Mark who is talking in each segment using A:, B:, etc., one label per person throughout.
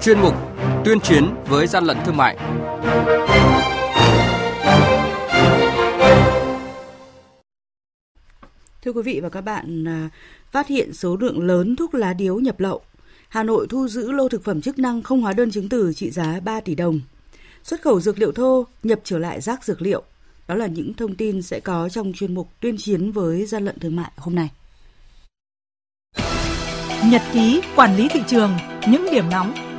A: chuyên mục Tuyên chiến với gian lận thương mại.
B: Thưa quý vị và các bạn, à, phát hiện số lượng lớn thuốc lá điếu nhập lậu. Hà Nội thu giữ lô thực phẩm chức năng không hóa đơn chứng từ trị giá 3 tỷ đồng. Xuất khẩu dược liệu thô, nhập trở lại rác dược liệu. Đó là những thông tin sẽ có trong chuyên mục tuyên chiến với gian lận thương mại hôm nay.
C: Nhật ký quản lý thị trường, những điểm nóng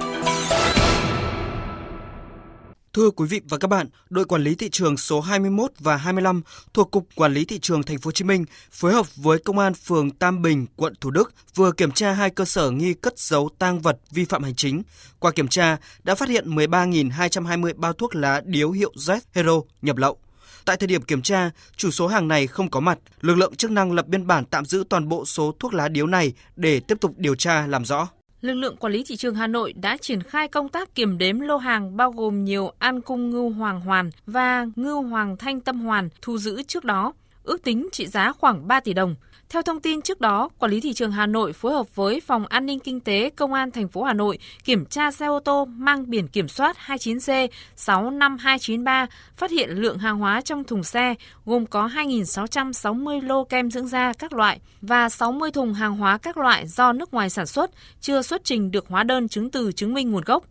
D: Thưa quý vị và các bạn, đội quản lý thị trường số 21 và 25 thuộc Cục Quản lý thị trường Thành phố Hồ Chí Minh phối hợp với Công an phường Tam Bình, quận Thủ Đức vừa kiểm tra hai cơ sở nghi cất giấu tang vật vi phạm hành chính. Qua kiểm tra đã phát hiện 13.220 bao thuốc lá điếu hiệu Z Hero nhập lậu. Tại thời điểm kiểm tra, chủ số hàng này không có mặt, lực lượng chức năng lập biên bản tạm giữ toàn bộ số thuốc lá điếu này để tiếp tục điều tra làm rõ
E: lực lượng quản lý thị trường Hà Nội đã triển khai công tác kiểm đếm lô hàng bao gồm nhiều an cung ngưu hoàng hoàn và ngưu hoàng thanh tâm hoàn thu giữ trước đó, ước tính trị giá khoảng 3 tỷ đồng. Theo thông tin trước đó, Quản lý thị trường Hà Nội phối hợp với Phòng An ninh Kinh tế Công an thành phố Hà Nội kiểm tra xe ô tô mang biển kiểm soát 29C 65293, phát hiện lượng hàng hóa trong thùng xe gồm có 2.660 lô kem dưỡng da các loại và 60 thùng hàng hóa các loại do nước ngoài sản xuất, chưa xuất trình được hóa đơn chứng từ chứng minh nguồn gốc.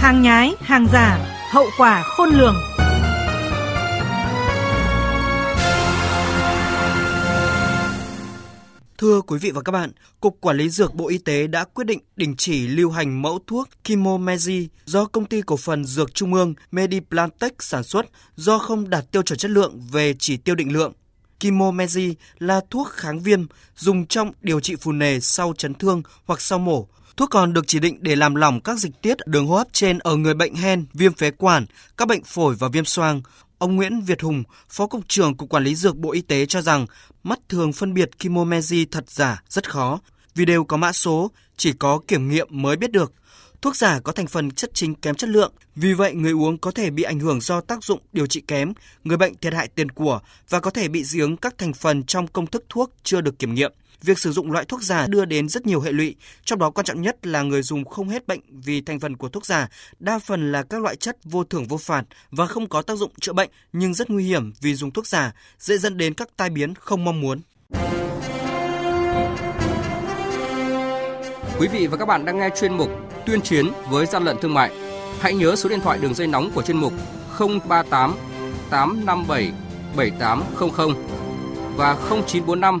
C: Hàng nhái, hàng giả, hậu quả khôn lường.
D: Thưa quý vị và các bạn, Cục Quản lý Dược Bộ Y tế đã quyết định đình chỉ lưu hành mẫu thuốc Kimomezi do Công ty Cổ phần Dược Trung ương Mediplantech sản xuất do không đạt tiêu chuẩn chất lượng về chỉ tiêu định lượng. Kimomezi là thuốc kháng viêm dùng trong điều trị phù nề sau chấn thương hoặc sau mổ. Thuốc còn được chỉ định để làm lỏng các dịch tiết đường hô hấp trên ở người bệnh hen, viêm phế quản, các bệnh phổi và viêm xoang. Ông Nguyễn Việt Hùng, Phó Cục trưởng Cục Quản lý Dược Bộ Y tế cho rằng mắt thường phân biệt Kimomezi thật giả rất khó vì đều có mã số, chỉ có kiểm nghiệm mới biết được. Thuốc giả có thành phần chất chính kém chất lượng, vì vậy người uống có thể bị ảnh hưởng do tác dụng điều trị kém, người bệnh thiệt hại tiền của và có thể bị dị ứng các thành phần trong công thức thuốc chưa được kiểm nghiệm. Việc sử dụng loại thuốc giả đưa đến rất nhiều hệ lụy, trong đó quan trọng nhất là người dùng không hết bệnh vì thành phần của thuốc giả đa phần là các loại chất vô thưởng vô phạt và không có tác dụng chữa bệnh nhưng rất nguy hiểm vì dùng thuốc giả dễ dẫn đến các tai biến không mong muốn.
A: Quý vị và các bạn đang nghe chuyên mục Tuyên chiến với gian lận thương mại. Hãy nhớ số điện thoại đường dây nóng của chuyên mục 038 857 7800 và 0945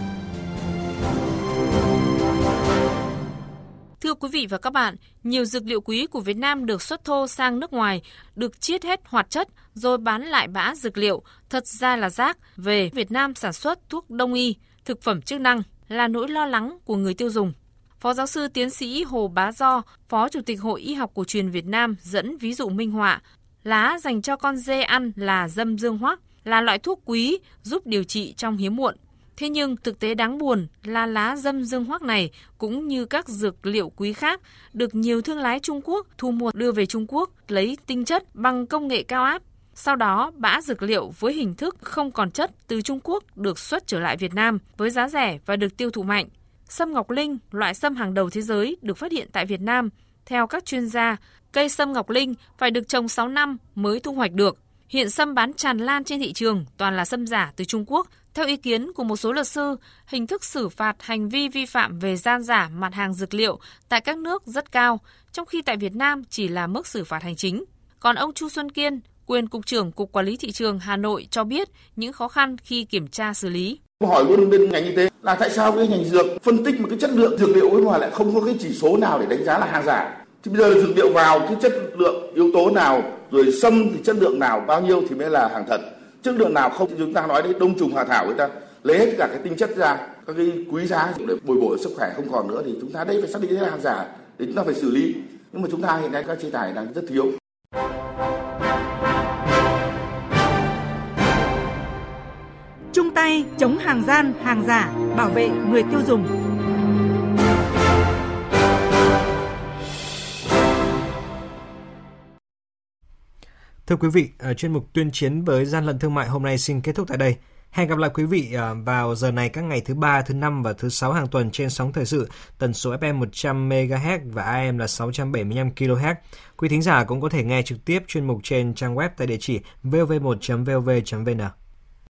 E: Quý vị và các bạn, nhiều dược liệu quý của Việt Nam được xuất thô sang nước ngoài, được chiết hết hoạt chất rồi bán lại bã dược liệu, thật ra là rác về Việt Nam sản xuất thuốc đông y, thực phẩm chức năng là nỗi lo lắng của người tiêu dùng. Phó giáo sư tiến sĩ Hồ Bá Do, Phó Chủ tịch Hội Y học cổ truyền Việt Nam dẫn ví dụ minh họa, lá dành cho con dê ăn là dâm dương hoắc, là loại thuốc quý giúp điều trị trong hiếm muộn. Thế nhưng thực tế đáng buồn là lá dâm dương hoắc này cũng như các dược liệu quý khác được nhiều thương lái Trung Quốc thu mua đưa về Trung Quốc lấy tinh chất bằng công nghệ cao áp. Sau đó, bã dược liệu với hình thức không còn chất từ Trung Quốc được xuất trở lại Việt Nam với giá rẻ và được tiêu thụ mạnh. Sâm ngọc linh, loại sâm hàng đầu thế giới được phát hiện tại Việt Nam. Theo các chuyên gia, cây sâm ngọc linh phải được trồng 6 năm mới thu hoạch được. Hiện sâm bán tràn lan trên thị trường toàn là sâm giả từ Trung Quốc theo ý kiến của một số luật sư, hình thức xử phạt hành vi vi phạm về gian giả mặt hàng dược liệu tại các nước rất cao, trong khi tại Việt Nam chỉ là mức xử phạt hành chính. Còn ông Chu Xuân Kiên, quyền Cục trưởng Cục Quản lý Thị trường Hà Nội cho biết những khó khăn khi kiểm tra xử lý.
F: Hỏi luôn bên ngành y tế là tại sao cái ngành dược phân tích một cái chất lượng dược liệu ấy mà lại không có cái chỉ số nào để đánh giá là hàng giả. Thì bây giờ dược liệu vào cái chất lượng yếu tố nào rồi sâm thì chất lượng nào, bao nhiêu thì mới là hàng thật. Chất lượng nào không thì chúng ta nói đấy đông trùng hạ thảo người ta. Lấy hết cả cái tinh chất ra, các cái quý giá để bồi bổ sức khỏe không còn nữa thì chúng ta đây phải xác định là hàng giả, để chúng ta phải xử lý. Nhưng mà chúng ta hiện nay các chế tài đang rất thiếu.
C: Chung tay chống hàng gian, hàng giả, bảo vệ người tiêu dùng.
G: Thưa quý vị, chuyên mục tuyên chiến với gian lận thương mại hôm nay xin kết thúc tại đây. Hẹn gặp lại quý vị à, vào giờ này các ngày thứ ba, thứ năm và thứ sáu hàng tuần trên sóng thời sự tần số FM 100 MHz và AM là 675 kHz. Quý thính giả cũng có thể nghe trực tiếp chuyên mục trên trang web tại địa chỉ vv1.vv.vn.